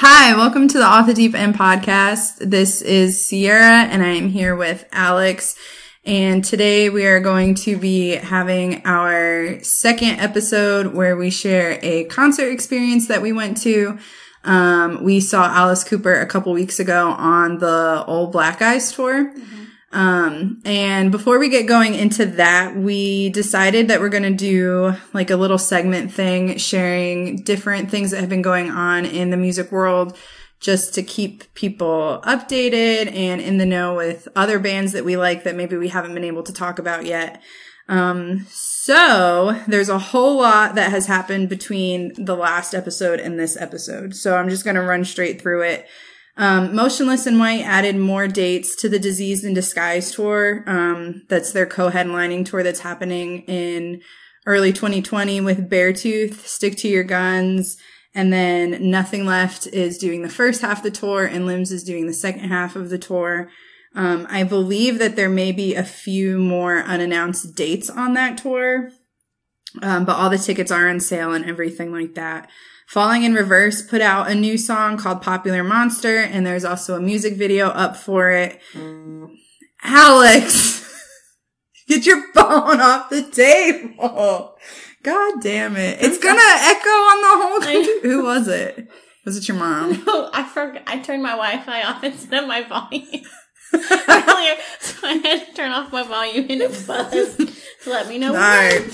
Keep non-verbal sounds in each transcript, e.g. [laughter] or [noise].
Hi, welcome to the Off the Deep End podcast. This is Sierra and I am here with Alex. And today we are going to be having our second episode where we share a concert experience that we went to. Um, we saw Alice Cooper a couple weeks ago on the Ol' Black Eyes tour. Um, and before we get going into that, we decided that we're going to do like a little segment thing, sharing different things that have been going on in the music world just to keep people updated and in the know with other bands that we like that maybe we haven't been able to talk about yet. Um, so there's a whole lot that has happened between the last episode and this episode. So I'm just going to run straight through it. Um, Motionless in White added more dates to the Diseased in Disguise tour. Um, that's their co-headlining tour that's happening in early 2020 with Beartooth, Stick to Your Guns, and then Nothing Left is doing the first half of the tour and Limbs is doing the second half of the tour. Um, I believe that there may be a few more unannounced dates on that tour. Um, but all the tickets are on sale and everything like that. Falling in Reverse put out a new song called Popular Monster, and there's also a music video up for it. Alex, [laughs] get your phone off the table. God damn it. It's gonna echo on the whole thing. Who was it? Was it your mom? [laughs] Oh, I forgot. I turned my Wi-Fi off [laughs] instead of my volume earlier, so I had to turn off my volume and it buzzed to let me know. Right.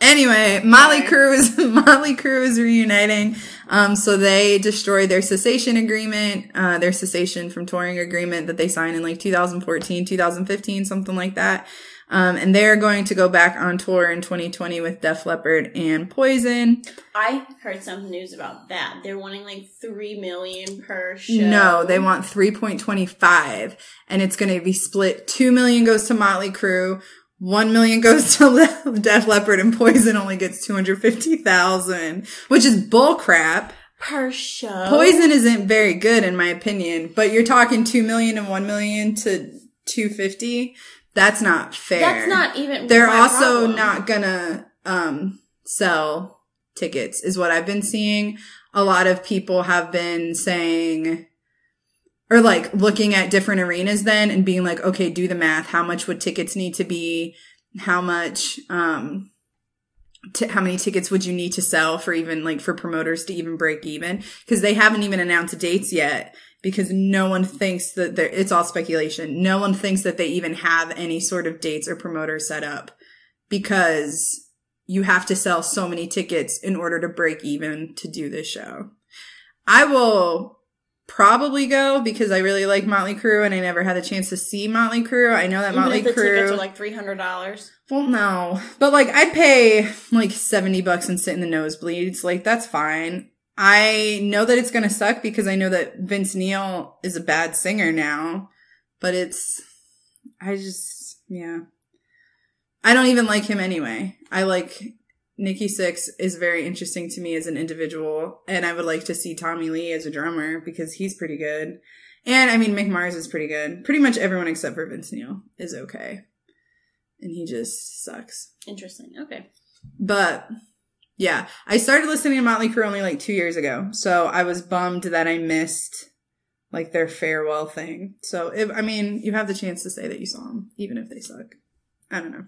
Anyway, Motley Crue is [laughs] Motley Crue is reuniting. Um, so they destroyed their cessation agreement, uh, their cessation from touring agreement that they signed in like 2014, 2015, something like that. Um, and they're going to go back on tour in 2020 with Def Leppard and Poison. I heard some news about that. They're wanting like three million per show. No, they want 3.25 and it's going to be split. 2 million goes to Motley Crue. 1 million goes to Le- Def Leppard and Poison only gets 250,000, which is bullcrap. per show. Poison isn't very good in my opinion, but you're talking 2 million and 1 million to 250. That's not fair. That's not even. They're also problem. not gonna um sell tickets is what I've been seeing. A lot of people have been saying or like looking at different arenas then and being like, okay, do the math. How much would tickets need to be? How much um t- how many tickets would you need to sell for even like for promoters to even break even? Because they haven't even announced dates yet because no one thinks that they're, it's all speculation. No one thinks that they even have any sort of dates or promoters set up because you have to sell so many tickets in order to break even to do this show. I will probably go because I really like Motley Crue and I never had a chance to see Motley Crue. I know that Even Motley if the Crue tickets are like three hundred dollars. well, no. But like, I'd pay like 70 bucks and sit in the nosebleeds. Like, that's fine. I know that it's gonna suck because I know that Vince Neil is a bad singer now. But it's, I just, yeah. I don't even like him anyway. I like, Nikki Sixx is very interesting to me as an individual. And I would like to see Tommy Lee as a drummer because he's pretty good. And I mean, Mick Mars is pretty good. Pretty much everyone except for Vince Neil is okay and he just sucks. Interesting. Okay. But yeah, I started listening to Motley Crue only like two years ago, so I was bummed that I missed like their farewell thing. So if I mean, you have the chance to say that you saw them, even if they suck. I don't know.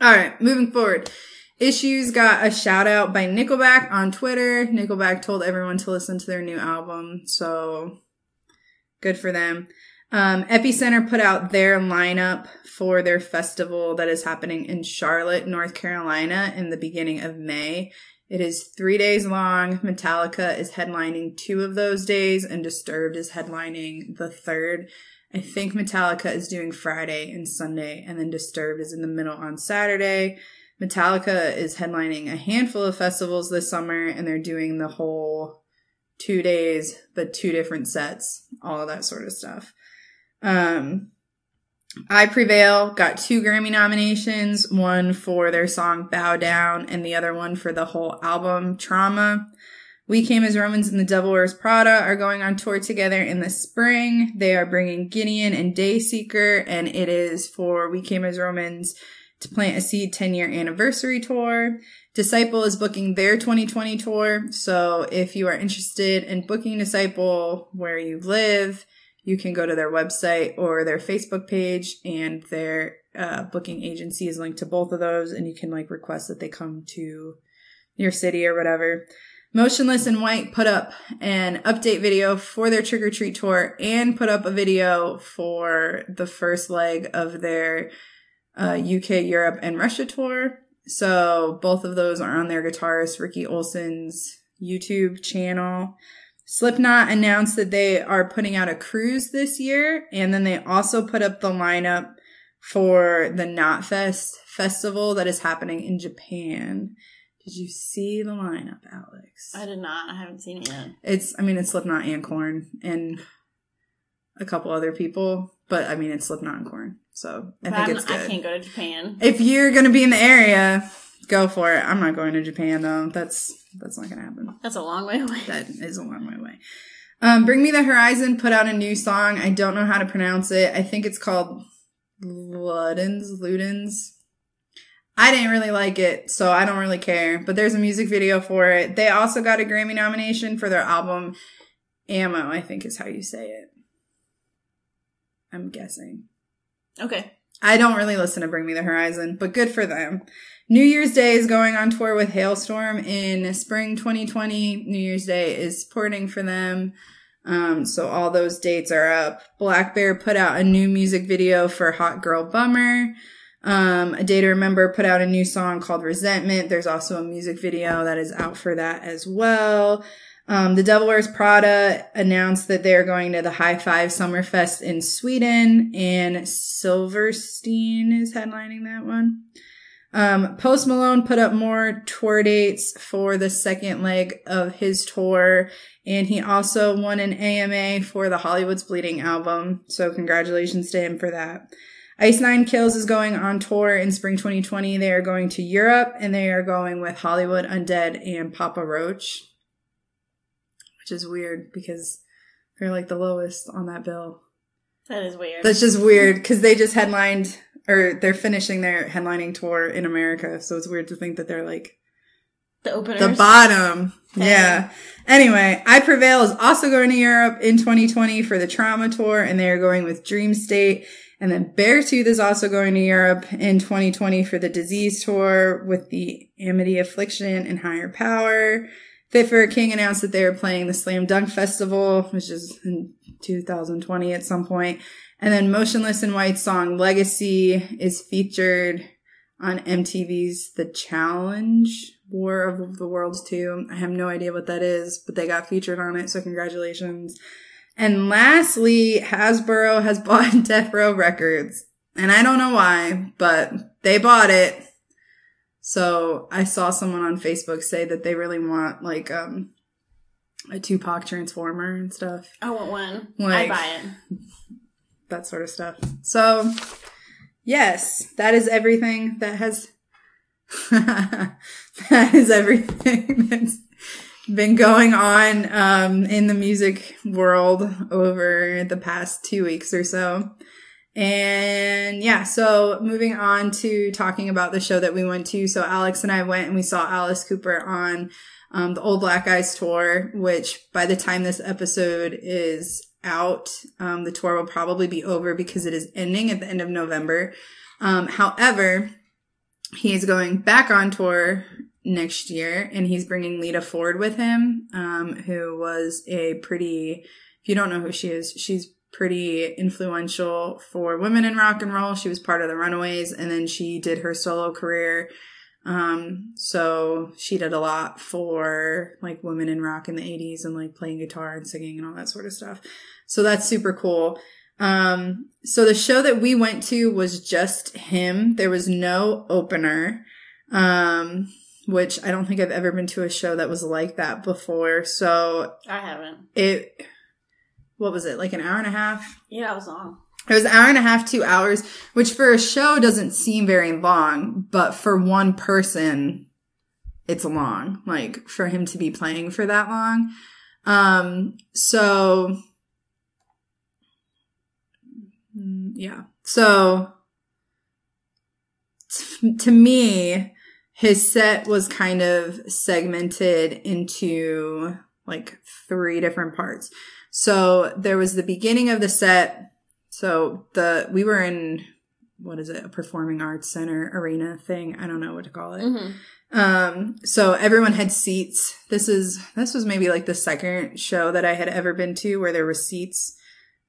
All right, moving forward. Issues got a shout out by Nickelback on Twitter. Nickelback told everyone to listen to their new album, so good for them. Um, Epicenter put out their lineup for their festival that is happening in Charlotte, North Carolina in the beginning of May. It is three days long. Metallica is headlining two of those days and Disturbed is headlining the third. I think Metallica is doing Friday and Sunday and then Disturbed is in the middle on Saturday. Metallica is headlining a handful of festivals this summer and they're doing the whole two days, but two different sets, all of that sort of stuff. Um, I Prevail got two Grammy nominations, one for their song Bow Down and the other one for the whole album Trauma. We Came as Romans and the Devil Wears Prada are going on tour together in the spring. They are bringing Gideon and Dayseeker and it is for We Came as Romans to Plant a Seed 10 year anniversary tour. Disciple is booking their 2020 tour. So if you are interested in booking Disciple where you live, you can go to their website or their Facebook page and their uh, booking agency is linked to both of those and you can like request that they come to your city or whatever. Motionless in White put up an update video for their trick or treat tour and put up a video for the first leg of their uh, UK, Europe, and Russia tour. So both of those are on their guitarist Ricky Olson's YouTube channel. Slipknot announced that they are putting out a cruise this year, and then they also put up the lineup for the Knotfest festival that is happening in Japan. Did you see the lineup, Alex? I did not. I haven't seen it yet. It's, I mean, it's Slipknot and Korn and a couple other people, but I mean, it's Slipknot and Korn. So I But think I'm- it's good. I can't go to Japan. If you're gonna be in the area, go for it. I'm not going to Japan though. That's that's not gonna happen. That's a long way away. That is a long way away. Um, Bring Me the Horizon put out a new song. I don't know how to pronounce it. I think it's called Ludens, Ludens. I didn't really like it, so I don't really care. But there's a music video for it. They also got a Grammy nomination for their album Amo, I think is how you say it. I'm guessing. Okay. I don't really listen to Bring Me the Horizon, but good for them. New Year's Day is going on tour with Halestorm in spring 2020. New Year's Day is supporting for them. Um, so all those dates are up. Blackbear put out a new music video for Hot Girl Bummer. Um, a Day to Remember put out a new song called Resentment. There's also a music video that is out for that as well. Um, the Devil Wears Prada announced that they're going to the High Five Summerfest in Sweden, and Silverstein is headlining that one. Um, Post Malone put up more tour dates for the second leg of his tour, and he also won an AMA for the Hollywood's Bleeding album. So congratulations to him for that. Ice Nine Kills is going on tour in spring 2020. They are going to Europe, and they are going with Hollywood Undead and Papa Roach which is weird because they're like the lowest on that bill. That is weird. That's just weird because they just headlined or they're finishing their headlining tour in America. So it's weird to think that they're like the openers. the bottom. Okay. Yeah. Anyway, I Prevail is also going to Europe in 2020 for the Trauma Tour, and they are going with Dream State. And then Beartooth is also going to Europe in 2020 for the Disease Tour with the Amity Affliction and Higher Power. Fit for a King announced that they were playing the Slam Dunk Festival, which is in 2020 at some point. And then Motionless in White song Legacy is featured on MTV's The Challenge War of the Worlds 2. I have no idea what that is, but they got featured on it, so congratulations. And lastly, Hasbro has [laughs] bought Death Row Records. And I don't know why, but they bought it. So I saw someone on Facebook say that they really want like um a Tupac transformer and stuff. I want one. Like- I buy it. that sort of stuff. So, yes, that is everything that has [laughs] that is everything [laughs] that's been going on um, in the music world over the past two weeks or so. And yeah, so moving on to talking about the show that we went to. So Alex and I went and we saw Alice Cooper on um, the Ol' Black Eyes tour, which by the time this episode is out, um, the tour will probably be over because it is ending at the end of November. Um, however, is going back on tour next year and he's bringing Lita Ford with him, um, who was a pretty, if you don't know who she is, she's pretty influential for women in rock and roll. She was part of the Runaways and then she did her solo career. Um, so she did a lot for like women in rock in the 80s and like playing guitar and singing and all that sort of stuff. So that's super cool. Um, so the show that we went to was just him. There was no opener. Um, which I don't think I've ever been to a show that was like that before. So I haven't. it, what was it? Like an hour and a half? Yeah, it was long. It was an hour and a half, two hours, which for a show doesn't seem very long, but for one person, it's long. Like for him to be playing for that long. Um, so yeah. So t- to me, his set was kind of segmented into like three different parts. So there was the beginning of the set. So the we were in what is it, a performing arts center arena thing? I don't know what to call it. Mm-hmm. Um, so everyone had seats. This is this was maybe like the second show that I had ever been to where there were seats,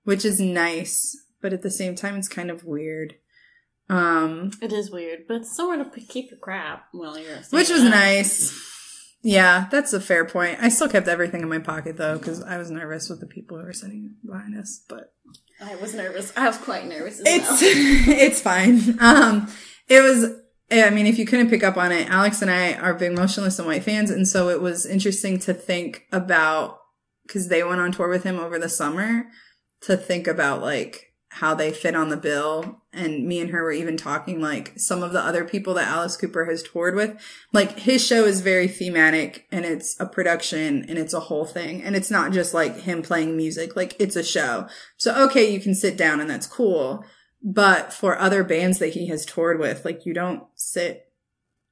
which is nice, but at the same time it's kind of weird. Um, It is weird, but it's somewhere to keep your crap while you're. which was nice. Yeah, that's a fair point. I still kept everything in my pocket though because I was nervous with the people who were sitting behind us, but I was nervous. I was quite nervous as it's well. [laughs] it's fine. Um, it was. I mean, if you couldn't pick up on it, Alex and I are big Motionless in White fans, and so it was interesting to think about because they went on tour with him over the summer to think about like how they fit on the bill. And me and her were even talking like some of the other people that Alice Cooper has toured with. Like his show is very thematic and it's a production and it's a whole thing. And it's not just like him playing music, like it's a show. So, okay, you can sit down and that's cool. But for other bands that he has toured with, like you don't sit.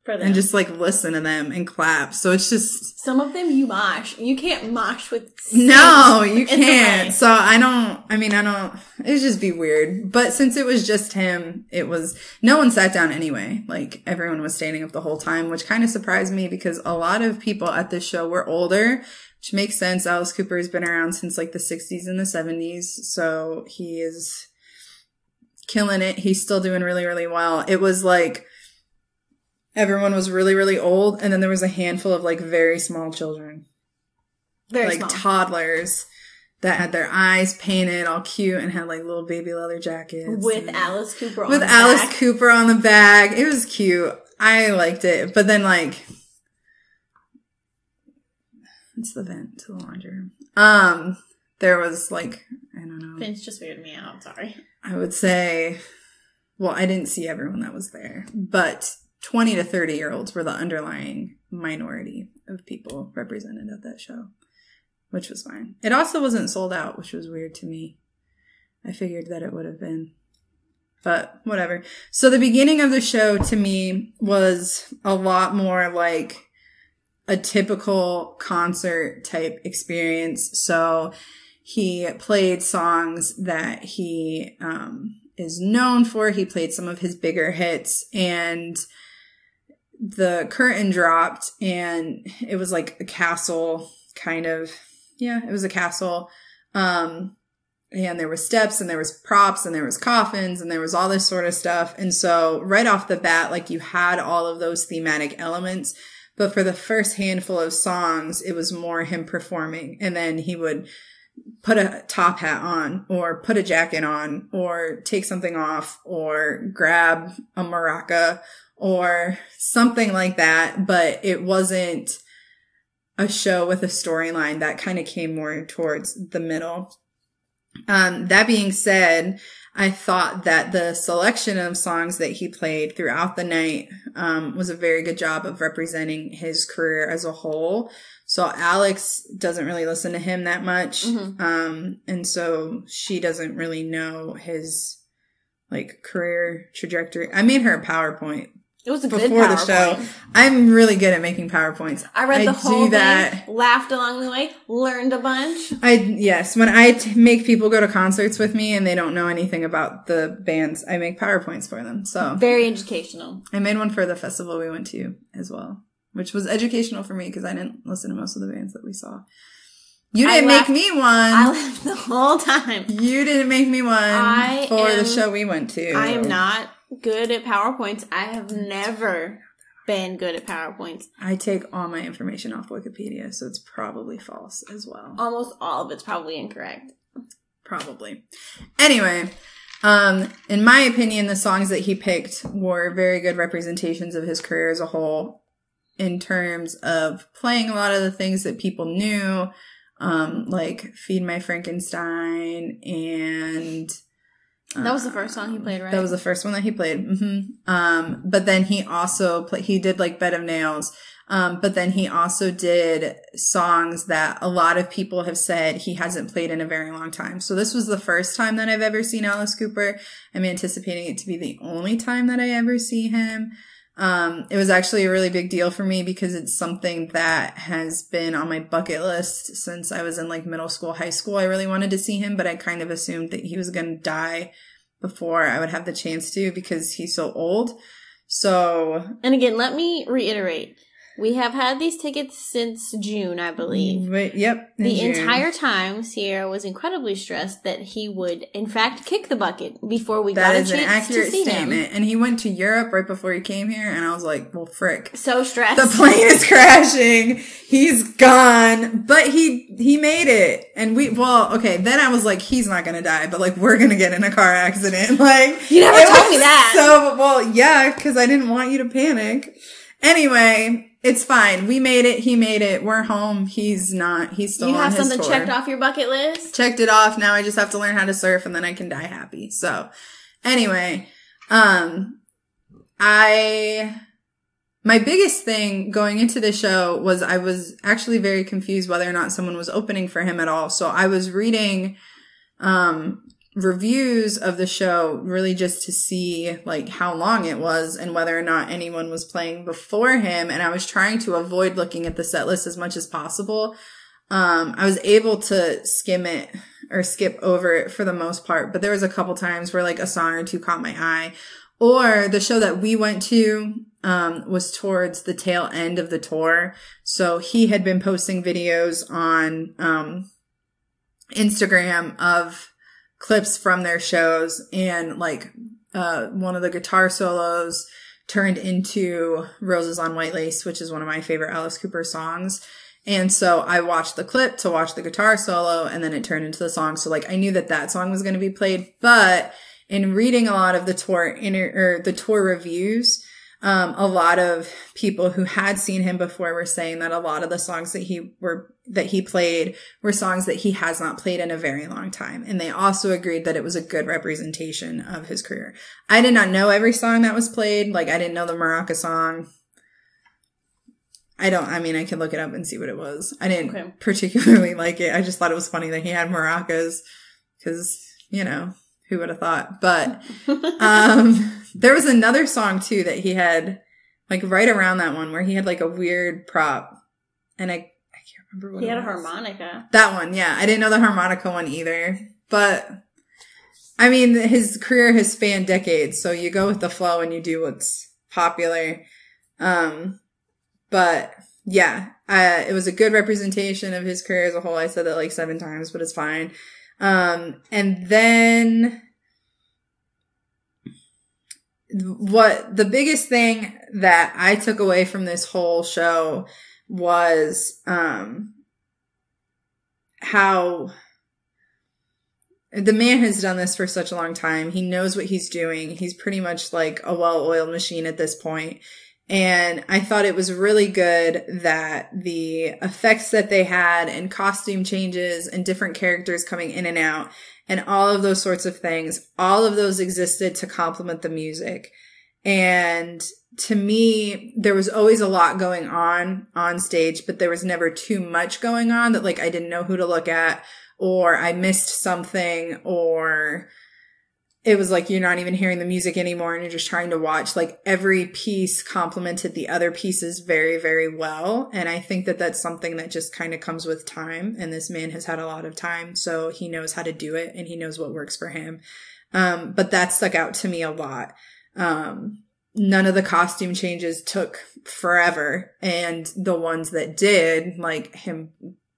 And just like listen to them and clap. So it's just, some of them you mosh. You can't mosh with. no, you can't. So I don't, I mean, I don't, it'd just be weird. But since it was just him, it was, no one sat down anyway. Like everyone was standing up the whole time, which kind of surprised me because a lot of people at this show were older, which makes sense. Alice Cooper has been around since like the 60s and the 70s. So he is killing it. He's still doing really, really well. It was like, everyone was really, really old. And then there was a handful of like very small children Very like small. toddlers that had their eyes painted all cute and had like little baby leather jackets with and- Alice Cooper. on with the Alice back. Cooper on the bag. It was cute. I liked it, but then like it's the vent to the laundry room. Um, there was like I don't know. Vince just weirded me out. Sorry. I would say, well, I didn't see everyone that was there, but 20 to 30 year olds were the underlying minority of people represented at that show, which was fine. It also wasn't sold out, which was weird to me. I figured that it would have been, but whatever. So the beginning of the show to me was a lot more like a typical concert type experience. So he played songs that he um, is known for. He played some of his bigger hits and the curtain dropped and it was like a castle kind of. Yeah it was a castle. Um and there was steps and there was props and there was coffins and there was all this sort of stuff. And so right off the bat like you had all of those thematic elements but for the first handful of songs it was more him performing. And then he would put a top hat on or put a jacket on or take something off or grab a maraca or something like that but it wasn't a show with a storyline that kind of came more towards the middle um, that being said, I thought that the selection of songs that he played throughout the night um, was a very good job of representing his career as a whole. So Alex doesn't really listen to him that much, Mhm. um, and so she doesn't really know his like career trajectory. I made her a PowerPoint It was a good before the show. I'm really good at making PowerPoints. I read the I whole do that. thing, laughed along the way, learned a bunch. I yes, when I t- make people go to concerts with me and they don't know anything about the bands, I make powerpoints for them. So Very educational. I made one for the festival we went to as well, which was educational for me because I didn't listen to most of the bands that we saw. You didn't laughed- make me one. I laughed the whole time. you didn't make me one I for the show we went to. I am not good at PowerPoints. I have never been good at PowerPoints. I take all my information off Wikipedia, so it's probably false as well. Almost all of it's probably incorrect. Probably. Anyway, um, in my opinion, the songs that he picked were very good representations of his career as a whole in terms of playing a lot of the things that people knew, um, like Feed My Frankenstein and That was the first song he played, right? That was the first one that he played. hmm Um, but then he also play, he did like Bed of Nails. Um, but then he also did songs that a lot of people have said he hasn't played in a very long time. So this was the first time that I've ever seen Alice Cooper. I'm anticipating it to be the only time that I ever see him. Um, it was actually a really big deal for me because it's something that has been on my bucket list since I was in like middle school, high school. I really wanted to see him, but I kind of assumed that he was going to die before I would have the chance to because he's so old. So, and again, let me reiterate. We have had these tickets since June, I believe. Wait, yep. The June. entire time, Sierra was incredibly stressed that he would, in fact, kick the bucket before we That got a is an chance accurate to see statement. him. And he went to Europe right before he came here, and I was like, well, frick. So stressed. The plane is crashing. He's gone. But he, he made it. And we, well, okay, then I was like, he's not gonna die, but like, we're gonna get in a car accident. [laughs] Like, You never told me that. So, well, yeah, cause I didn't want you to panic. Anyway, it's fine. We made it. He made it. We're home. He's not, he's still you have something tour checked off your bucket list? checked it off. Now I just have to learn how to surf and then I can die happy. So anyway, um, I, my biggest thing going into the show was I was actually very confused whether or not someone was opening for him at all. So I was reading, um, reviews of the show really just to see like how long it was and whether or not anyone was playing before him. And I was trying to avoid looking at the set list as much as possible. Um, I was able to skim it or skip over it for the most part, but there was a couple times where like a song or two caught my eye. Or the show that we went to, um, was towards the tail end of the tour. So he had been posting videos on, um, Instagram of clips from their shows and like, uh, one of the guitar solos turned into Roses on White Lace, which is one of my favorite Alice Cooper songs. And so I watched the clip to watch the guitar solo and then it turned into the song. So like I knew that that song was going to be played, but in reading a lot of the tour inter- or the tour reviews, um, a lot of people who had seen him before were saying that a lot of the songs that he were that he played were songs that he has not played in a very long time, and they also agreed that it was a good representation of his career. I did not know every song that was played, like I didn't know the Maraca song. I don't. I mean, I can look it up and see what it was. I didn't Okay. particularly [laughs] like it. I just thought it was funny that he had maracas because you know who would have thought. But um, [laughs] there was another song too that he had like right around that one where he had like a weird prop, and I I can't remember what he had a harmonica. That one, yeah. I didn't know the harmonica one either, but. I mean, his career has spanned decades, so you go with the flow and you do what's popular. Um, but yeah, uh, it was a good representation of his career as a whole. I said that like seven times, but it's fine. Um, and then what the biggest thing that I took away from this whole show was, um, how the man has done this for such a long time. He knows what he's doing. He's pretty much like a well-oiled machine at this point. And I thought it was really good that the effects that they had and costume changes and different characters coming in and out and all of those sorts of things, all of those existed to complement the music. And to me, there was always a lot going on on stage, but there was never too much going on that like I didn't know who to look at or I missed something or it was like you're not even hearing the music anymore and you're just trying to watch like every piece complemented the other pieces very very well. And i think that that's something that just kind of comes with time. And this man has had a lot of time so he knows how to do it and he knows what works for him. Um, but that stuck out to me a lot. Um, none of the costume changes took forever. And the ones that did like him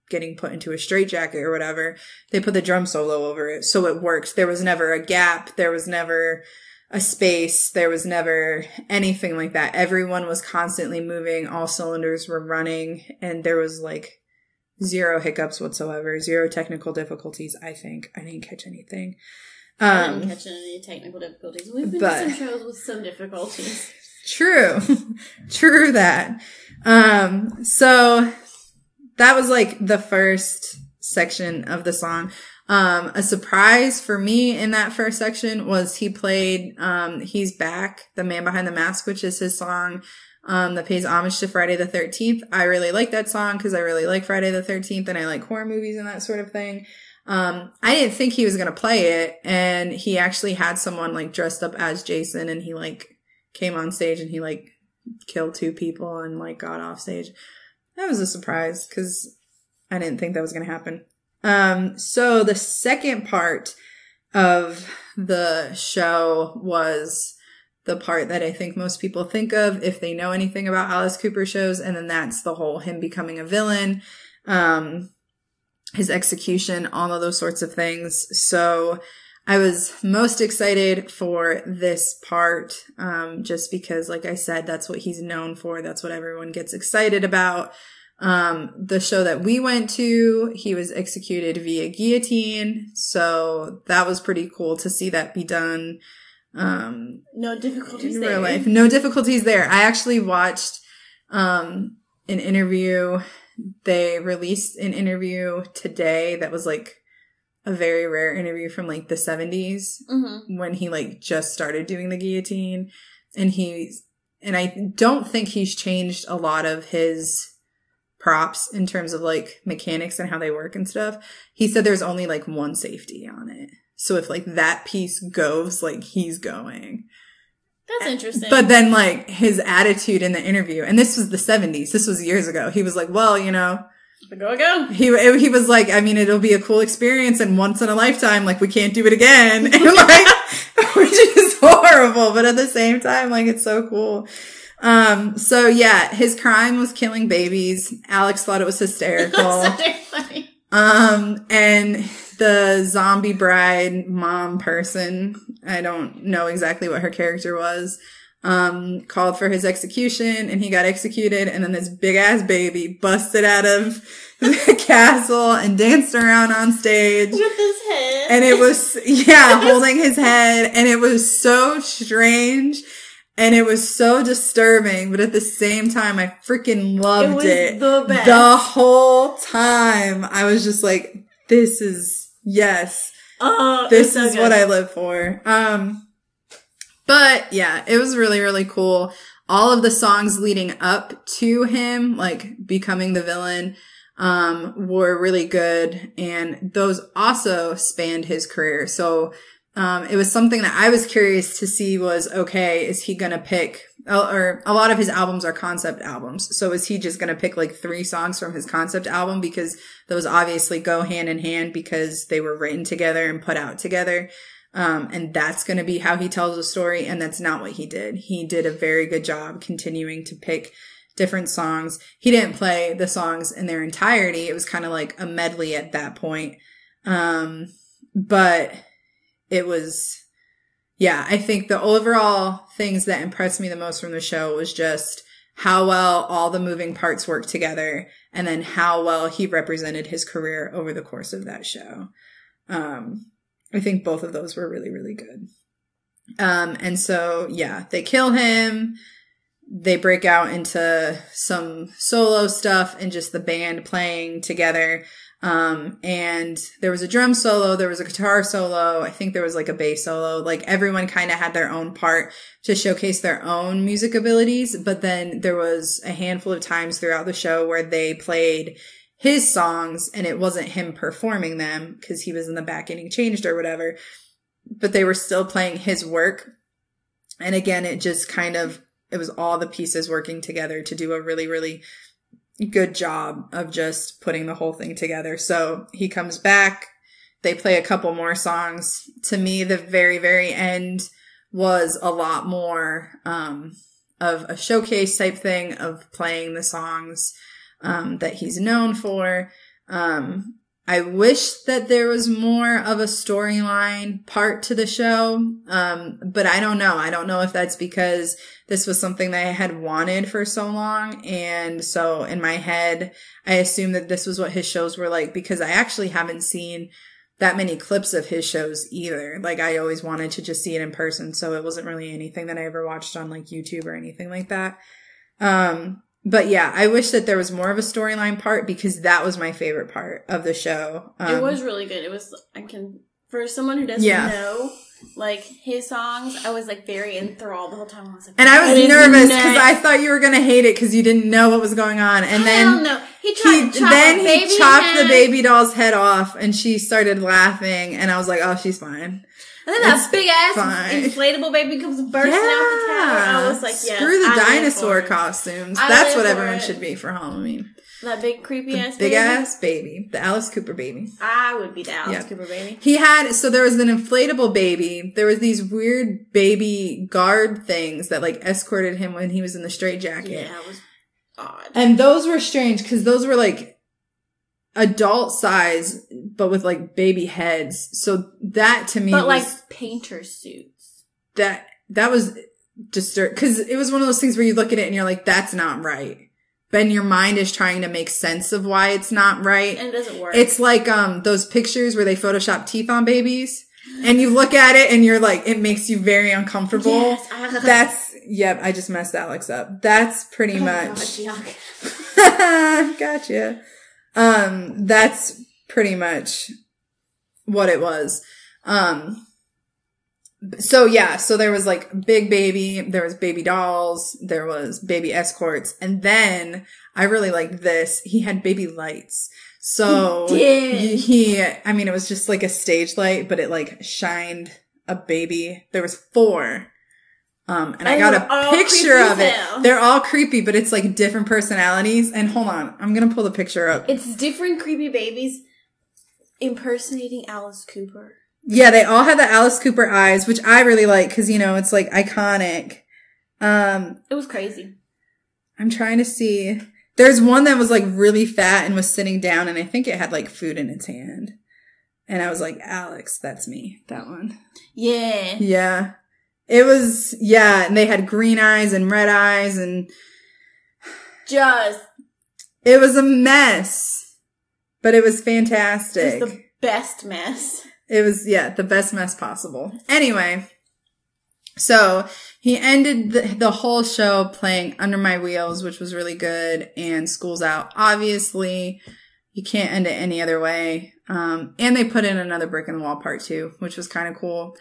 getting put into a straitjacket or whatever, they put the drum solo over it. So it worked. There was never a gap. There was never a space. There was never anything like that. Everyone was constantly moving. All cylinders were running and there was like zero hiccups whatsoever, zero technical difficulties. I think I didn't catch anything. I Um, didn't catch any technical difficulties. We've been but- to some shows with some difficulties. [laughs] True. [laughs] True that. Um, so that was like the first section of the song. Um, a surprise for me in that first section was he played, um, He's Back, The Man Behind the Mask, which is his song, um, that pays homage to Friday the 13th. I really like that song because I really like Friday the 13th and I like horror movies and that sort of thing. Um, I didn't think he was going to play it and he actually had someone like dressed up as Jason and he like came on stage and he like killed two people and like got off stage. That was a surprise because I didn't think that was going to happen. Um, so the second part of the show was the part that I think most people think of if they know anything about Alice Cooper shows. And then that's the whole him becoming a villain, um, his execution, all of those sorts of things. So I was most excited for this part, um, just because, like I said, that's what he's known for. That's what everyone gets excited about. Um, the show that we went to, he was executed via guillotine. So that was pretty cool to see that be done. Um, no difficulties in there. real life. No difficulties there. I actually watched, um, an interview. They released an interview today that was like a very rare interview from like the 70s Mm-hmm. when he like just started doing the guillotine and he's and I don't think he's changed a lot of his props in terms of like mechanics and how they work and stuff. He said there's only like one safety on it. So if like that piece goes, like he's going. That's interesting. But then like his attitude in the interview, and this was the 70s, this was years ago. He was like, well, you know, go go. he he was like, I mean, it'll be a cool experience and once in a lifetime, like we can't do it again. [laughs] And like, [laughs] which is horrible, but at the same time, like it's so cool. Um, so yeah, his crime was killing babies. Alex thought it was [laughs] hysterical. Um, and the zombie bride mom person, I don't know exactly what her character was, um, called for his execution and he got executed. And then this big ass baby busted out of [laughs] the castle and danced around on stage. With his head. And it was, yeah, [laughs] holding his head. And it was so strange. And it was so disturbing, but at the same time, I freaking loved It it. the. The whole time, I was just like, this is, yes, oh, this so is what I live for. Um, but yeah, it was really, really cool. All of the songs leading up to him, like becoming the villain, um, were really good. And those also spanned his career. So, um, it was something that I was curious to see was, okay, is he going to pick, or a lot of his albums are concept albums. So is he just going to pick like three songs from his concept album? Because those obviously go hand in hand because they were written together and put out together. Um, and that's going to be how he tells the story. And that's not what he did. He did a very good job continuing to pick different songs. He didn't play the songs in their entirety. It was kind of like a medley at that point. Um, but it was, yeah, I think the overall things that impressed me the most from the show was just how well all the moving parts worked together and then how well he represented his career over the course of that show. Um, I think both of those were really, really good. Um, and so, yeah, they kill him. They break out into some solo stuff and just the band playing together. Um, and there was a drum solo, there was a guitar solo, I think there was like a bass solo. Like everyone kind of had their own part to showcase their own music abilities. But then there was a handful of times throughout the show where they played his songs and it wasn't him performing them because he was in the back getting changed or whatever, but they were still playing his work. And again, it just kind of, it was all the pieces working together to do a really, really good job of just putting the whole thing together. So he comes back. They play a couple more songs. To me, the very, very end was a lot more, um, of a showcase type thing of playing the songs, um, that he's known for. Um, I wish that there was more of a storyline part to the show. Um, but I don't know. I don't know if that's because this was something that I had wanted for so long. And so in my head, I assume that this was what his shows were like because I actually haven't seen that many clips of his shows either. Like I always wanted to just see it in person. So it wasn't really anything that I ever watched on like YouTube or anything like that. Um, but yeah, I wish that there was more of a storyline part because that was my favorite part of the show. Um, it was really good. It was I can for someone who doesn't Yeah. know like his songs. I was like very enthralled the whole time. I was like, and I was nervous because? I thought you were gonna hate it because you didn't know what was going on, and then no. He tried. he then he chopped the baby doll's head off, and she started laughing, and I was like, oh, she's fine. And then It's that big ass fine. inflatable baby comes bursting out the tower. I was like, yes, screw the I dinosaur costumes. I That's what everyone it. should be for Halloween. That big creepy ass Big baby. ass baby, the Alice Cooper baby. I would be the Alice Yeah. Cooper baby. He had so there was an inflatable baby. There was these weird baby guard things that like escorted him when he was in the straitjacket. Yeah, it was odd. And those were strange because those were like adult size, but with like baby heads. So that to me but was like painter suits. that that was disturbed because it was one of those things where you look at it and you're like, that's not right. Then your mind is trying to make sense of why it's not right. And it doesn't work. It's like um those pictures where they Photoshop teeth on babies, and you look at it and you're like, it makes you very uncomfortable. Yes, That's yep. I just messed Alex up. That's pretty Oh much. God, [laughs] gotcha. Um, that's pretty much what it was. Um, so yeah, so there was like big baby, there was baby dolls, there was baby escorts, and then I really liked this. He had baby lights. So He he, I mean, it was just like a stage light, but it like shined a baby. There was four. Um, and I got a picture of it. They're all creepy, but it's like different personalities. And hold on, I'm gonna pull the picture up. It's different creepy babies impersonating Alice Cooper. Yeah, they all had the Alice Cooper eyes, which I really like because you know it's like iconic. Um, It was crazy. I'm trying to see. There's one that was like really fat and was sitting down, and I think it had like food in its hand. And I was like, Alex, that's me. That one. Yeah. Yeah. It was, yeah. And they had green eyes and red eyes, and Just it was a mess, but it was it fantastic. was the best mess. It was, yeah, the best mess possible. Anyway, so he ended the, the whole show playing Under My Wheels, which was really good, and School's Out. Obviously, you can't end it any other way. Um, and they put in another brick in the wall part two, which was kind of cool.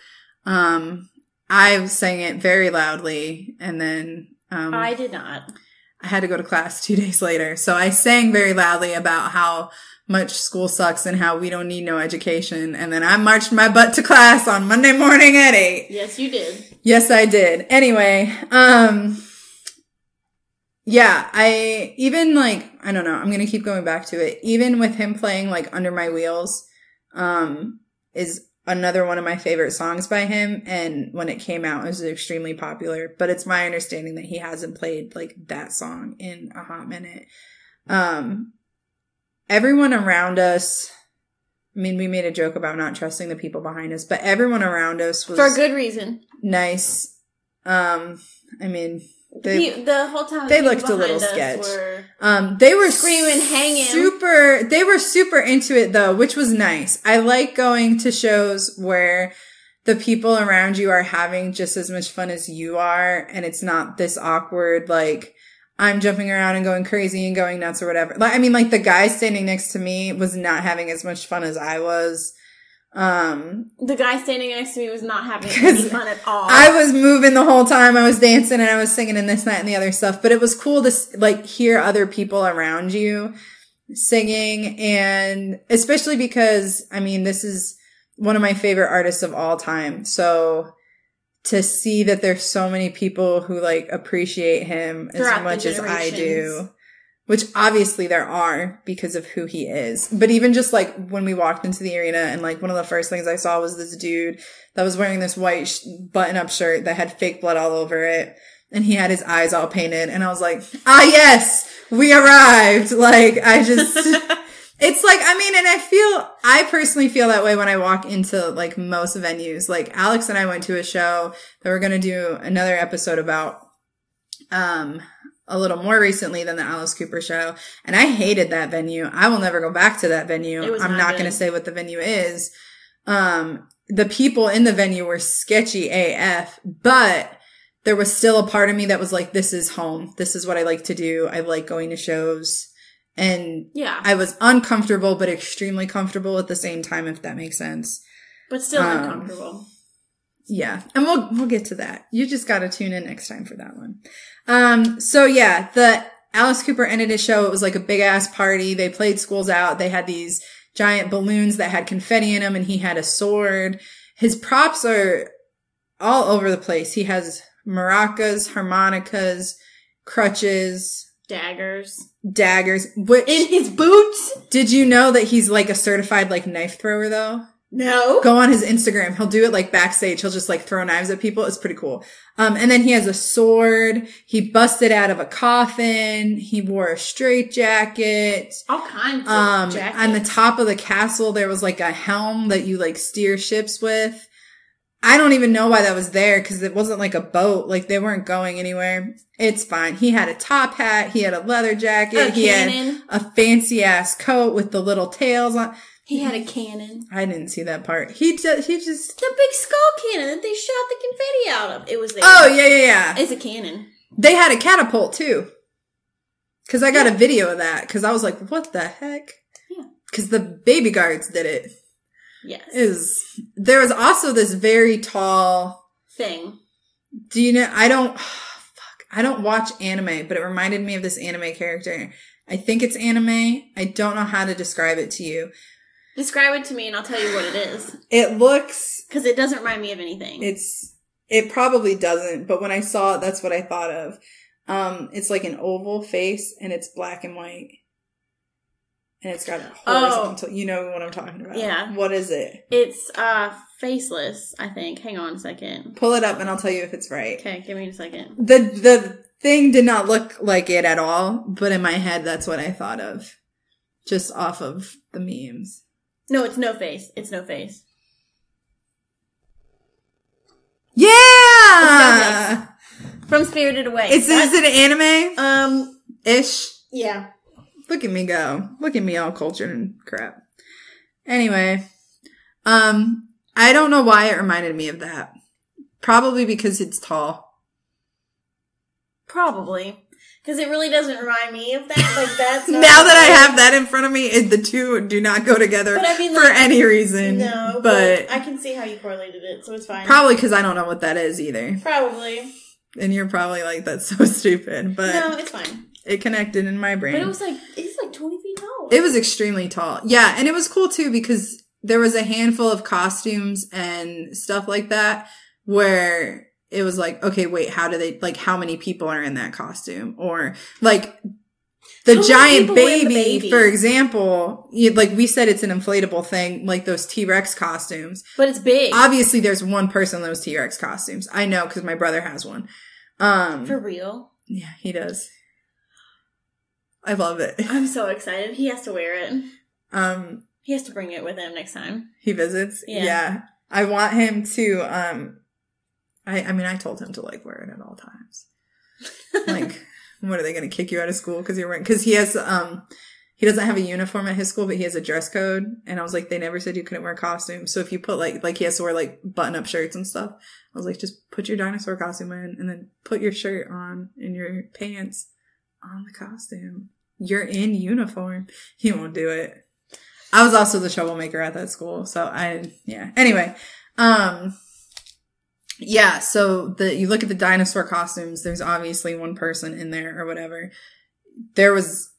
Um, I sang it very loudly, and then um, I did not. I had to go to class two [laughs] days later. So I sang very loudly about how much school sucks and how we don't need no education. And then I marched my butt to class on Monday morning at eight. Yes, you did. Yes, I did. Anyway, um, yeah, I even like, I don't know, I'm going to keep going back to it. Even with him playing like Under My Wheels, um, is another one of my favorite songs by him. And when it came out, it was extremely popular, but it's my understanding that he hasn't played like that song in a hot minute. Um, everyone around us, I mean, we made a joke about not trusting the people behind us, but everyone around us was For a good reason. nice. Um, I mean, they He- the whole time they looked a little sketch. Were, um they were Screaming, hanging. super. They were super into it though, which was nice. I like going to shows where the people around you are having just as much fun as you are, and it's not this awkward like. I'm jumping around and going crazy and going nuts or whatever. Like, I mean, like the guy standing next to me was not having as much fun as I was. Um, the guy standing next to me was not having any fun at all. I was moving the whole time. I was dancing and I was singing and this, that, and the other stuff. But it was cool to like hear other people around you singing and especially because, I mean, this is one of my favorite artists of all time. So to see that there's so many people who like appreciate him as Throughout the much as I do. Which obviously there are because of who he is. But even just like when we walked into the arena and like one of the first things I saw was this dude that was wearing this white sh- button up shirt that had fake blood all over it. And he had his eyes all painted. And I was like, ah, yes, we arrived. Like, I just, [laughs] it's like, I mean, and I feel, I personally feel that way when I walk into like most venues. Like Alex and I went to a show that we're going to do another episode about, um, a little more recently than the Alice Cooper show. And I hated that venue. I will never go back to that venue. I'm not not going to say what the venue is. Um, the people in the venue were sketchy AF, but there was still a part of me that was like, this is home. This is what I like to do. I like going to shows. And Yeah. I was uncomfortable, but extremely comfortable at the same time, if that makes sense. but still um, uncomfortable. Yeah. And we'll, we'll get to that. You just got to tune in next time for that one. Um, so yeah, the Alice Cooper ended his show. It was like a big ass party. They played schools out. They had these giant balloons that had confetti in them and he had a sword. His props are all over the place. He has maracas, harmonicas, crutches, Daggers. daggers. Which, In his boots? did you know that he's like a certified like knife thrower though? No. go on his Instagram. He'll do it like backstage. He'll just like throw knives at people. It's pretty cool. Um, and then he has a sword. He busted out of a coffin. He wore a straight jacket. All kinds of Um, jackets. on the top of the castle, there was like a helm that you like steer ships with. I don't even know why that was there because it wasn't like a boat. Like they weren't going anywhere. It's fine. He had a top hat. He had a leather jacket. A he cannon. had a fancy ass coat with the little tails on. He had a cannon. I didn't see that part. He just, he just, The big skull cannon that they shot the confetti out of. It was there. oh yeah, yeah, yeah. It's a cannon. They had a catapult too. Cause I got a video of that. Cause I was like, what the heck? Yeah. Cause the baby guards did it. Yes. Is there was also this very tall. Thing. Do you know? I don't. [sighs] fuck. I don't watch anime, but it reminded me of this anime character. I think it's anime. I don't know how to describe it to you. Describe it to me and I'll tell you what it is. It looks. Because it doesn't remind me of anything. It's. It probably doesn't, but when I saw it, that's what I thought of. Um, it's like an oval face and it's black and white. And it's got a horizontal. You know what I'm talking about. Oh. Yeah. What is it? It's uh faceless, I think. Hang on a second. Pull it up and I'll tell you if it's right. Okay, give me a second. The the thing did not look like it at all, but in my head that's what I thought of. Just off of the memes. No, it's no face. It's no face. Yeah! From Spirited Away. It's is it an anime? um Ish. yeah. Look at me go. Look at me all cultured and crap. Anyway. Um I don't know why it reminded me of that. Probably because it's tall. Probably. Because it really doesn't remind me of that. Like that's [laughs] Now that I have that in front of me, it, the two do not go together But I mean, for any reason. No, but but I can see how you correlated it, so it's fine. Probably because I don't know what that is either. Probably. And you're probably like, that's so [laughs] stupid. But no, it's fine. it connected in my brain. But it was like it's like twenty feet tall. It was extremely tall. Yeah. And it was cool too because there was a handful of costumes and stuff like that where it was like, okay, wait, how do they, like, how many people are in that costume? Or like, the How giant in the baby, baby? for example, you, like we said, it's an inflatable thing, like those T-Rex costumes. but it's big. Obviously, there's one person in those T-Rex costumes. I know because my brother has one. Um, For real. yeah, he does. I love it. I'm [laughs] so excited. He has to wear it. Um, He has to bring it with him next time. he visits. Yeah. Yeah. I want him to, um, I, I mean, I told him to like wear it at all times. [laughs] Like, what are they going to kick you out of school because you're wearing, because he has, um, he doesn't have a uniform at his school, but he has a dress code. And I was like, they never said you couldn't wear costumes. So if you put like, like he has to wear like button up shirts and stuff, I was like, just put your dinosaur costume in and then put your shirt on and your pants on the costume. You're in uniform. He won't do it. I was also the troublemaker at that school. So I, yeah. Anyway, um, yeah. So the, you look at the dinosaur costumes, there's obviously one person in there or whatever. There was,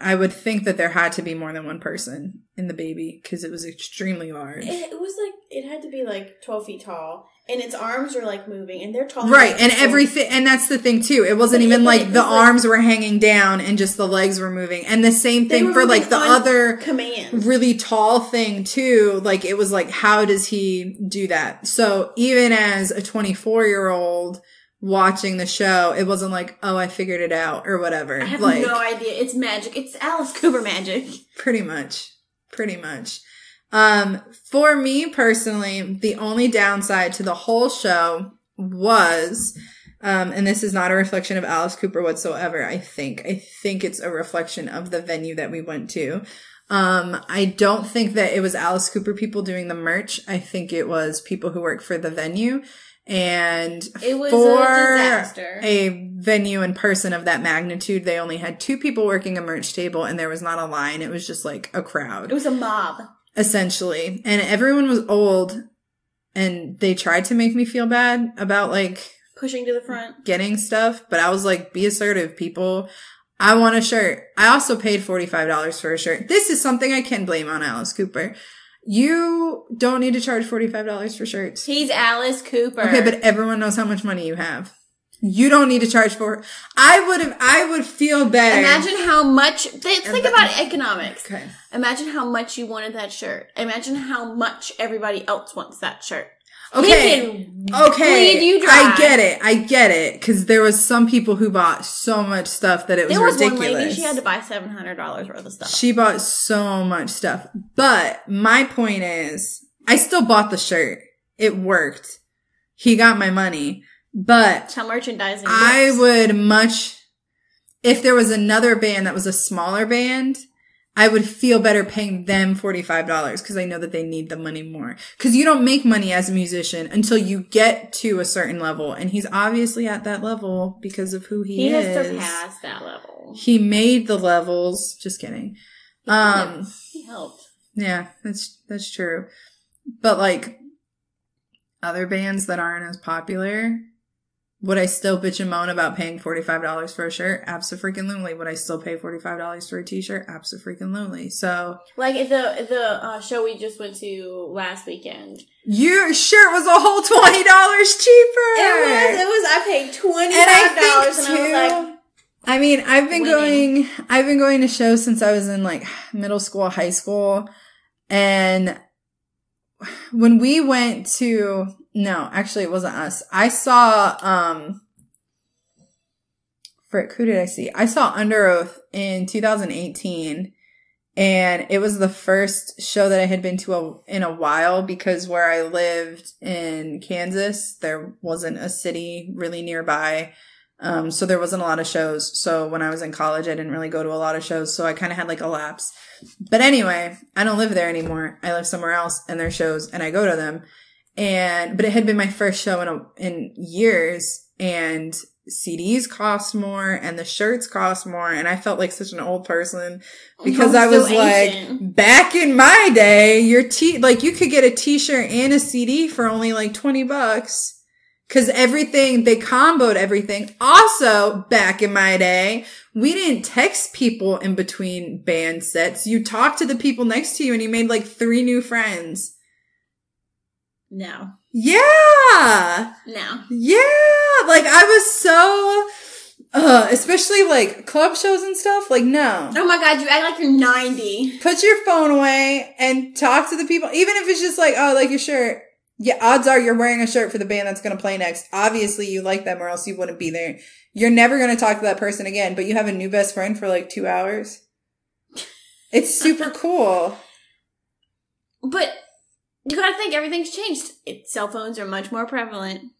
I would think that there had to be more than one person in the baby because it was extremely large. It, it was like it had to be like twelve feet tall, and its arms were like moving, and they're tall. Right, and everything, and that's the thing too. It wasn't But even like it the like- arms were hanging down and just the legs were moving. And the same thing for like the other command. really tall thing too. Like it was like, how does he do that? So even as a 24 year old watching the show, it wasn't like, oh, I figured it out or whatever. I have like no idea. It's magic. It's Alice Cooper magic. pretty much, pretty much. Um, for me personally, the only downside to the whole show was, um, and this is not a reflection of Alice Cooper whatsoever. I think, I think it's a reflection of the venue that we went to. Um, I don't think that it was Alice Cooper people doing the merch. I think it was people who work for the venue. And It was for a disaster. a venue in person of that magnitude, they only had two people working a merch table and there was not a line. It was just like a crowd it was a mob. Essentially. And everyone was old and they tried to make me feel bad about like Pushing to the front. getting stuff, but I was like, be assertive, people. I want a shirt. I also paid $45 for a shirt. This is something I can blame on Alice Cooper. You don't need to charge $45 for shirts. He's Alice Cooper. Okay, but everyone knows how much money you have. You don't need to charge for I would have I would feel better. Imagine how much. Think think about economics. Okay. Imagine how much you wanted that shirt. Imagine how much everybody else wants that shirt. Okay. Okay. I get it. I get it. Cause there was some people who bought so much stuff that it was There was ridiculous. one lady. She had to buy seven hundred dollars worth of stuff. She bought so much stuff. But my point is, I still bought the shirt. It worked. He got my money. But how merchandising. I would much, if there was another band that was a smaller band, I would feel better paying them $45 because I know that they need the money more. Because you don't make money as a musician until you get to a certain level. And he's obviously at that level because of who he, He is. He has surpassed that level. He made the levels. Just kidding. Um, He helped. yeah, that's that's true. But like other bands that aren't as popular, would I still bitch and moan about paying forty five dollars for a shirt? Absolutely. Freaking lonely. Would I still pay forty five dollars for a t shirt? Absolutely. Freaking lonely. So Like the the uh, show we just went to last weekend. your shirt was a whole twenty dollars cheaper. It was. It was. I paid twenty and I and, think I was like. I mean, I've been winning. going. I've been going to shows since I was in like middle school, high school, and when we went to no, actually, it wasn't us. I saw um. Frick, who did I see? I saw Underoath in 2018, and it was the first show that I had been to a, in a while because where I lived in Kansas, there wasn't a city really nearby. Um, so there wasn't a lot of shows. So when I was in college, I didn't really go to a lot of shows. So I kind of had like a lapse. But anyway, I don't live there anymore. I live somewhere else and there's shows and I go to them. And, but it had been my first show in a, in years and CDs cost more and the shirts cost more. And I felt like such an old person oh, because I'm I was like, ancient. back in my day, your t, like you could get a t-shirt and a CD for only like 20 bucks. Cause everything, they comboed everything. Also, back in my day, we didn't text people in between band sets. You talked to the people next to you and you made like three new friends. No, Yeah! no. Yeah! Like I was so, uh, especially like club shows and stuff. Like no. Oh my god, you act like you're ninety. Put your phone away and talk to the people. Even if it's just like, oh, like your shirt. Yeah, odds are you're wearing a shirt for the band that's going to play next. Obviously you like them or else you wouldn't be there. You're never going to talk to that person again, but you have a new best friend for like two hours. It's super [laughs] cool. But you gotta think everything's changed. It, cell phones are much more prevalent.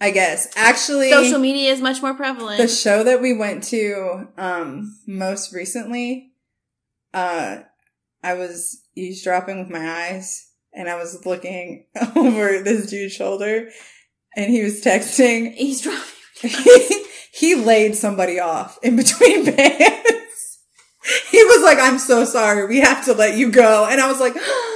I guess. Actually, Social media is much more prevalent. the show that we went to um most recently uh i was eavesdropping with my eyes and i was looking [laughs] over this dude's shoulder and he was texting He's dropping. he, [laughs] [laughs] he laid somebody off in between bands he was like i'm so sorry we have to let you go and i was like [gasps]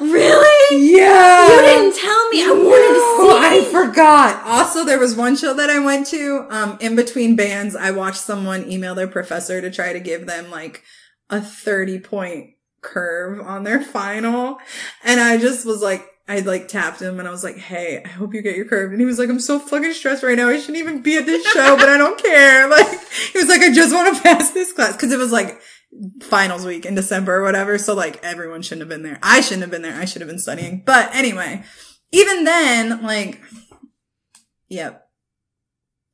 Really? yeah You didn't tell me. I wanted no, to I forgot. Also, there was one show that I went to. Um, in between bands, I watched someone email their professor to try to give them like a thirty point curve on their final, and I just was like. I like tapped him and I was like, Hey, I hope you get your curve. And he was like, I'm so fucking stressed right now. I shouldn't even be at this show, but I don't care. [laughs] Like, he was like, I just want to pass this class. Cause it was like finals week in December or whatever. So like everyone shouldn't have been there. I shouldn't have been there. I should have been studying. But anyway, even then, like, yep.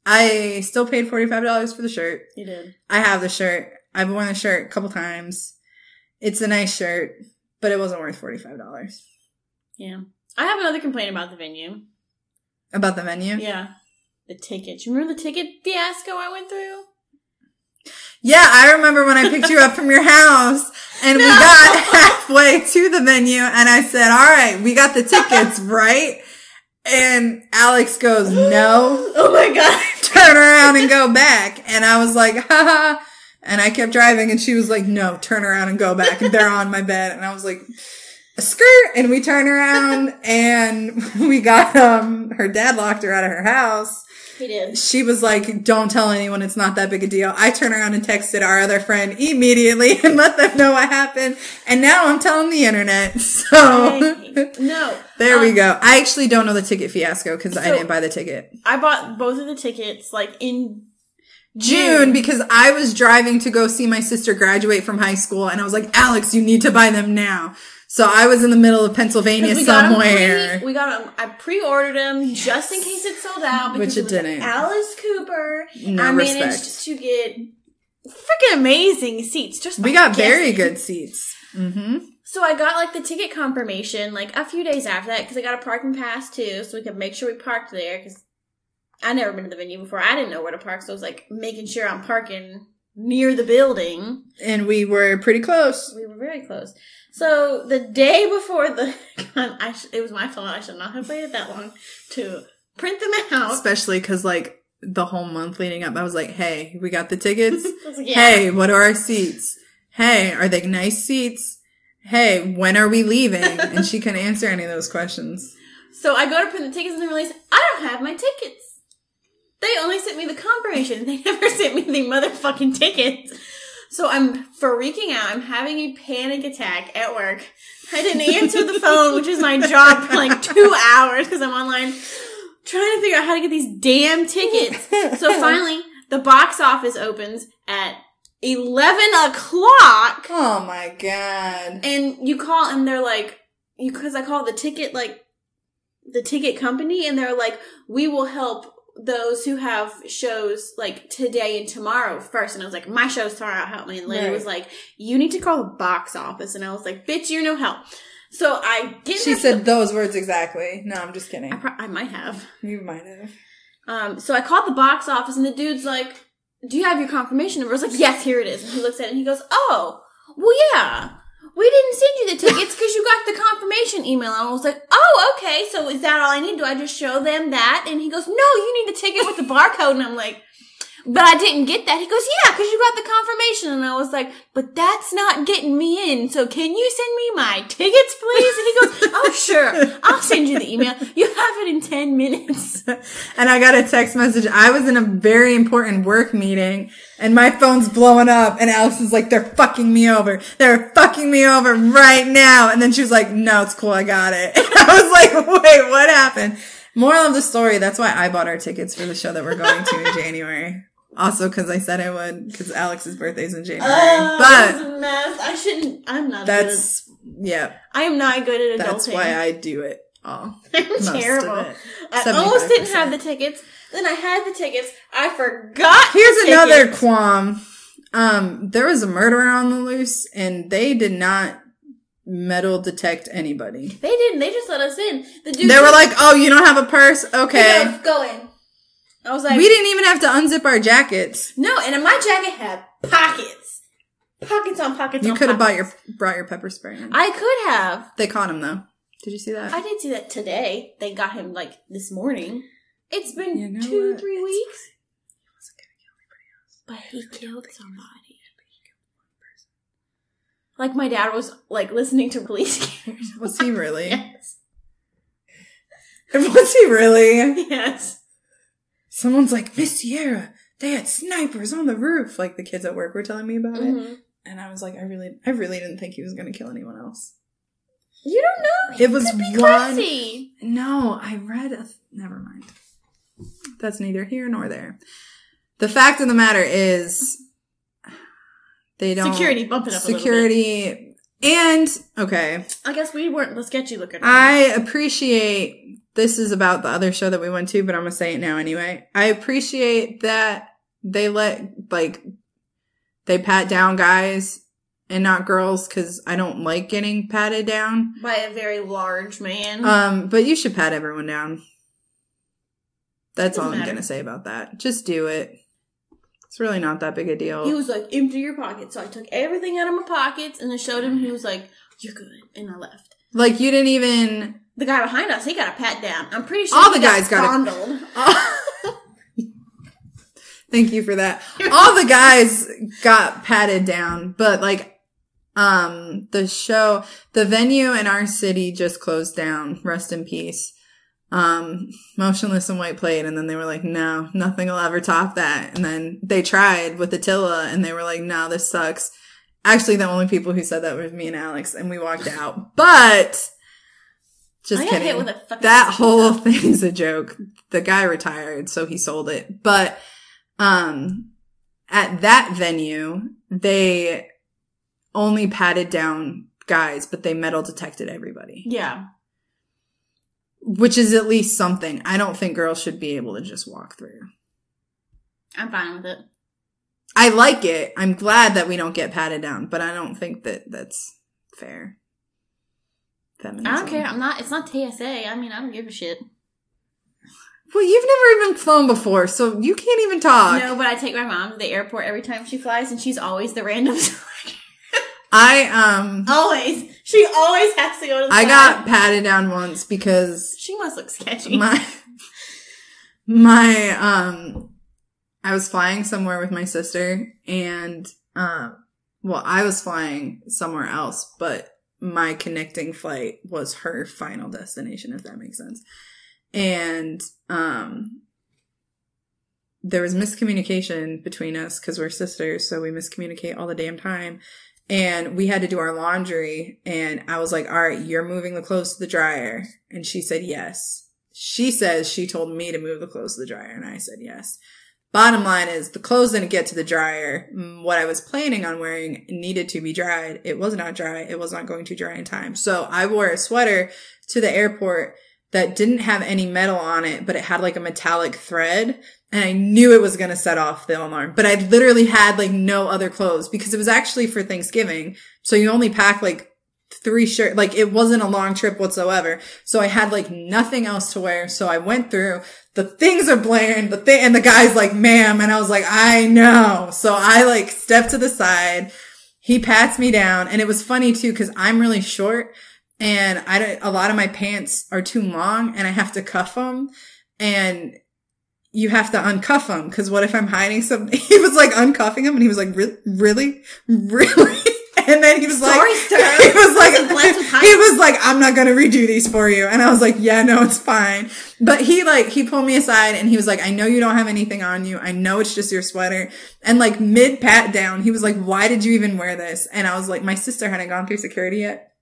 I still paid $45 for the shirt. You did. I have the shirt. I've worn the shirt a couple times. It's a nice shirt, but it wasn't worth $45. Yeah. I have another complaint about the venue. About the venue? Yeah. The tickets. You remember the ticket fiasco I went through? Yeah, I remember when I picked you up from your house and we got halfway to the venue and I said, all right, we got the tickets, [laughs] right? And Alex goes, no, Oh my god. turn around and go back. And I was like, haha. And I kept driving and she was like, no, turn around and go back. And they're on my bed. And I was like, a skirt. And we turn around and [laughs] we got, um, her dad locked her out of her house. He did. She was like, don't tell anyone. It's not that big a deal. I turned around and texted our other friend immediately [laughs] and let them know what happened. And now I'm telling the internet. [laughs] So No. there we Um, go. I actually don't know the ticket fiasco because I didn't buy the ticket. I bought both of the tickets like in June because I was driving to go see my sister graduate from high school and I was like, Alex, you need to buy them now. So I was in the middle of Pennsylvania we got somewhere. Pre, we got them. I pre-ordered them just in case it sold out. Which Because it didn't. Alice Cooper. No I managed to get freaking amazing seats. Just We got very good seats. hmm So I got like the ticket confirmation like a few days after that because I got a parking pass too, so we could make sure we parked there because I never been to the venue before. I didn't know where to park, so I was like making sure I'm parking near the building. And we were pretty close. We were very close. So the day before the, [laughs] I sh- it was my fault. I should not have waited that long to print them out. Especially because like the whole month leading up, I was like, hey, we got the tickets. [laughs] Yeah. Hey, what are our seats? Hey, are they nice seats? Hey, when are we leaving? and she couldn't answer any of those questions. [laughs] So I go to print the tickets and they realize I don't have my tickets. They only sent me the confirmation. [laughs] They never sent me the motherfucking tickets. So I'm freaking out. I'm having a panic attack at work. I didn't answer the phone, which is my job for like two [laughs] hours because I'm online trying to figure out how to get these damn tickets. So [laughs] finally, the box office opens at 11 o'clock Oh my god. and you call and they're like because i call the ticket like the ticket company and they're like we will help those who have shows like today and tomorrow first and i was like my show's tomorrow help me and lady Right. was like you need to call the box office and i was like bitch you're no help so i get She said those words exactly. No, I'm just kidding. I, pro- I might have You might have. um, so I called the box office and the dude's like, do you have your confirmation number? I was like, yes, here it is. And he looks at it and he goes, oh, well, yeah. We didn't send you the tickets because you got the confirmation email. And I was like, oh, okay. So is that all I need? Do I just show them that? And he goes, no, you need the ticket with the barcode. And I'm like, but I didn't get that. He goes, yeah, because you got the confirmation. And I was like, but that's not getting me in. So can you send me my tickets, please? And he goes, oh, sure. I'll send you the email. You have it in 10 minutes. [laughs] And I got a text message. I was in a very important work meeting and my phone's blowing up and Alex is like, they're fucking me over. They're fucking me over right now. And then she was like, no, it's cool. I got it. And [laughs] I was like, wait, what happened? Moral of the story. That's why I bought our tickets for the show that we're going to in [laughs] January. Also, because I said I would, because Alex's birthday's in January. Oh, but that's a mess. I shouldn't. I'm not. that's, yeah, I am not good at adulting. that's why I do it all. [laughs] I'm terrible. it. I almost didn't have the tickets. Then I had the tickets. I forgot. Here's another qualm. Um, there was a murderer on the loose and they did not metal detect anybody. They didn't. They just let us in. The dude. They were like, oh, you don't have a purse? Okay. goes, go in. I was like, We didn't even have to unzip our jackets. no. And my jacket had pockets, pockets on pockets. You on could have bought pockets. your, brought your pepper spray in. I could have. They caught him though. Did you see that? I did see that today. They got him like this morning. It's been You know two, what? three weeks. But he killed somebody. Like my dad was like listening to police cameras. [laughs] Was he really? [laughs] yes. [laughs] Was he really? Yes. Someone's like, Miss Sierra, they had snipers on the roof. Like the kids at work were telling me about it. Mhm. And I was like, I really, I really didn't think he was going to kill anyone else. You don't know. It was one- crazy. No, I read. A, never mind. That's neither here nor there. The fact of the matter is, they don't Security, bump it up a little security, and okay. I guess we weren't the sketchy looking. I appreciate. This is about the other show that we went to, but I'm gonna say it now anyway. I appreciate that they let like they pat down guys and not girls because I don't like getting patted down. by a very large man. Um, but you should pat everyone down. That's Doesn't all I'm matter. gonna say about that. Just do it. It's really not that big a deal. he was like, empty your pockets. So I took everything out of my pockets and I showed him. He was like, you're good. And I left. like you didn't even The guy behind us, he got a pat down. I'm pretty sure All he the guys got a- fondled. [laughs] [laughs] Thank you for that. All the guys got patted down, but like, um, the show, the venue in our city just closed down. Rest in peace. Um, Motionless in White played, and then they were like, no, nothing will ever top that. And then they tried with Attila, and they were like, no, this sucks. Actually, the only people who said that was me and Alex, and we walked out. But, just I kidding. hit with a that whole [laughs] thing's a joke. The guy retired, so he sold it. But, um, at that venue, they only patted down guys, but they metal detected everybody, Yeah. which is at least something. I don't think girls should be able to just walk through. I'm fine with it. I like it. I'm glad that we don't get patted down, but I don't think that that's fair. Feminism. I don't care. I'm not. It's not TSA. I mean, I don't give a shit. Well, you've never even flown before, so you can't even talk. No, but I take my mom to the airport every time she flies, and she's always the random. [laughs] I um always. She always has to go to. the I side. got patted down once because She must look sketchy. my my um I was flying somewhere with my sister and um well I was flying somewhere else but my connecting flight was her final destination if that makes sense and um there was miscommunication between us because we're sisters so we miscommunicate all the damn time. And we had to do our laundry and i was like all right you're moving the clothes to the dryer. And she said yes. She says she told me to move the clothes to the dryer and i said yes. Bottom line is the clothes didn't get to the dryer. What i was planning on wearing needed to be dried. It was not dry. It was not going to dry in time. So i wore a sweater to the airport that didn't have any metal on it, but it had like a metallic thread. And I knew it was going to set off the alarm, but I literally had like no other clothes because it was actually for Thanksgiving. So you only pack like three shirts. Like it wasn't a long trip whatsoever. So I had like nothing else to wear. So I went through the things are blaring, the thing, and the guy's like, ma'am. And I was like, I know. So I like stepped to the side. He pats me down and it was funny too because I'm really short and I don't, a lot of my pants are too long and I have to cuff them and you have to uncuff them because what if I'm hiding something? [laughs] He was like uncuffing them and he was like, "Re- really, really? [laughs] And then he was Sorry, like, sir. [laughs] he was Wasn't blessed with like, he was like, I'm not going to redo these for you. And I was like, yeah, no, it's fine. But he like, he pulled me aside and he was like, I know you don't have anything on you. I know it's just your sweater. And like mid pat down, he was like, why did you even wear this? And I was like, my sister hadn't gone through security yet.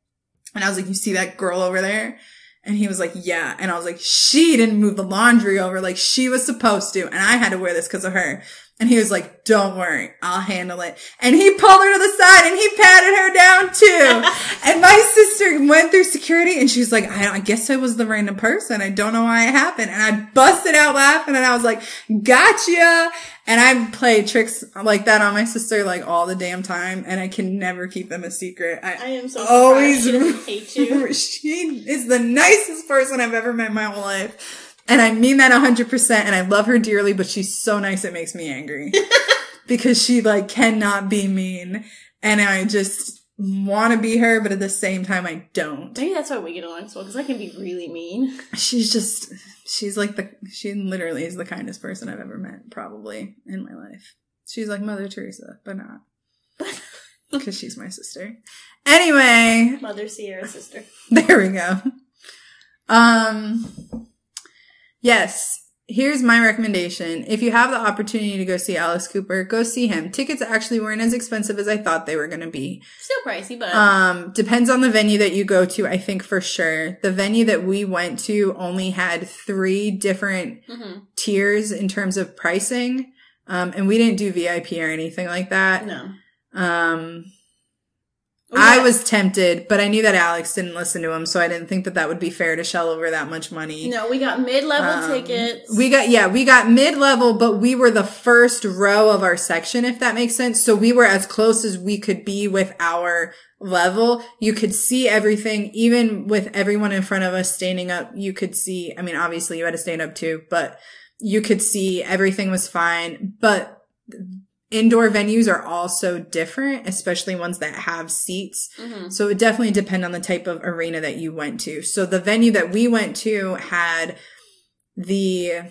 And I was like, you see that girl over there? And he was like, yeah. And I was like, she didn't move the laundry over like she was supposed to. And I had to wear this because of her. And he was like, don't worry, I'll handle it. And he pulled her to the side and he patted her down too. [laughs] and my sister went through security and she was like, I, I guess I was the random person. I don't know why it happened. And I busted out laughing and I was like, gotcha. And I play tricks like that on my sister like all the damn time. And I can never keep them a secret. I am so Always she hate you. [laughs] she is the nicest person I've ever met in my whole life. And I mean that 100% and I love her dearly, but she's so nice it makes me angry. [laughs] because she like cannot be mean and I just want to be her, but at the same time I don't. Maybe that's why we get along so well, because I can be really mean. She's just she's like the she literally is the kindest person I've ever met probably in my life. She's like Mother Teresa, but not. [laughs] Because she's my sister. Anyway, Mother Sierra sister. [laughs] There we go. Um, yes. Here's my recommendation. If you have the opportunity to go see Alice Cooper, go see him. Tickets actually weren't as expensive as I thought they were going to be. Still pricey, but Um, depends on the venue that you go to, I think for sure. The venue that we went to only had three different Mhm. tiers in terms of pricing. Um, and we didn't do VIP or anything like that. no. Um, We I was tempted, but I knew that Alex didn't listen to him, so I didn't think that that would be fair to shell over that much money. No, we got mid level Um, tickets. We got, yeah, we got mid level, but we were the first row of our section, if that makes sense. So we were as close as we could be with our level. You could see everything, even with everyone in front of us standing up. You could see, I mean, obviously you had to stand up too, but you could see everything was fine. But indoor venues are all so different, especially ones that have seats. Mm-hmm. So it definitely depend on the type of arena that you went to. So the venue that we went to had the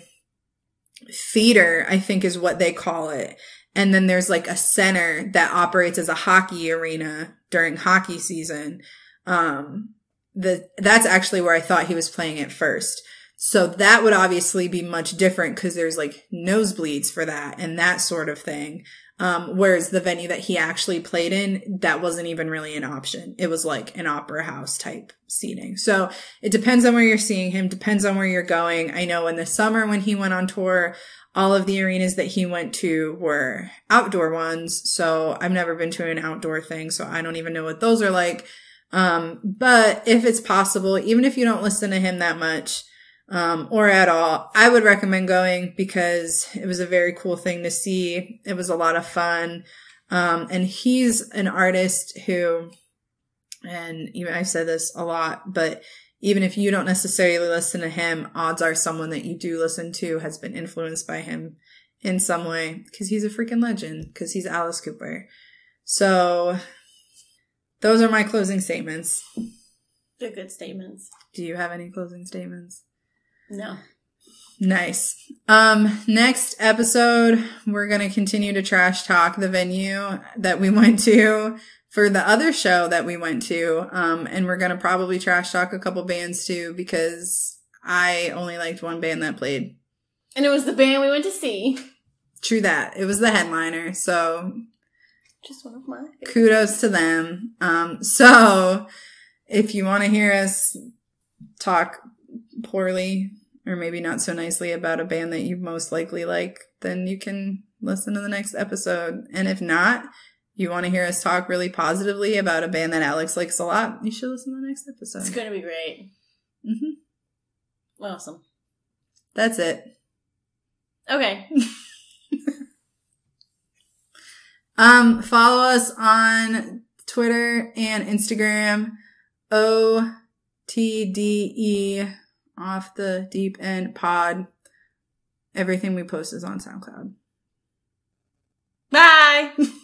theater, I think is what they call it. And then there's like a center that operates as a hockey arena during hockey season. Um, the, that's actually where I thought he was playing at first. So that would obviously be much different because there's like nosebleeds for that and that sort of thing. Um, whereas the venue that he actually played in, that wasn't even really an option. It was like an opera house type seating. So it depends on where you're seeing him, depends on where you're going. I know in the summer when he went on tour, all of the arenas that he went to were outdoor ones. So I've never been to an outdoor thing. So I don't even know what those are like. Um, but if it's possible, even if you don't listen to him that much, um, or at all, I would recommend going because it was a very cool thing to see. It was a lot of fun. Um, and he's an artist who, and even I've said this a lot, but even if you don't necessarily listen to him, odds are someone that you do listen to has been influenced by him in some way because he's a freaking legend because he's Alice Cooper. So those are my closing statements. They're good statements. Do you have any closing statements? No. Nice. Um, next episode, we're going to continue to trash talk the venue that we [laughs] went to for the other show that we went to. Um, and we're going to probably trash talk a couple bands too because I only liked one band that played. And it was the band we went to see. True that. It was the headliner. So Just one of my kudos to them. Um, so if you want to hear us talk poorly or maybe not so nicely about a band that you most likely like, then you can listen to the next episode. And if not, you want to hear us talk really positively about a band that Alex likes a lot, you should listen to the next episode. It's going to be great. Mm-hmm. Awesome. That's it. Okay. [laughs] Um, follow us on Twitter and Instagram. O T D E off the deep end pod. Everything we post is on SoundCloud. Bye. [laughs]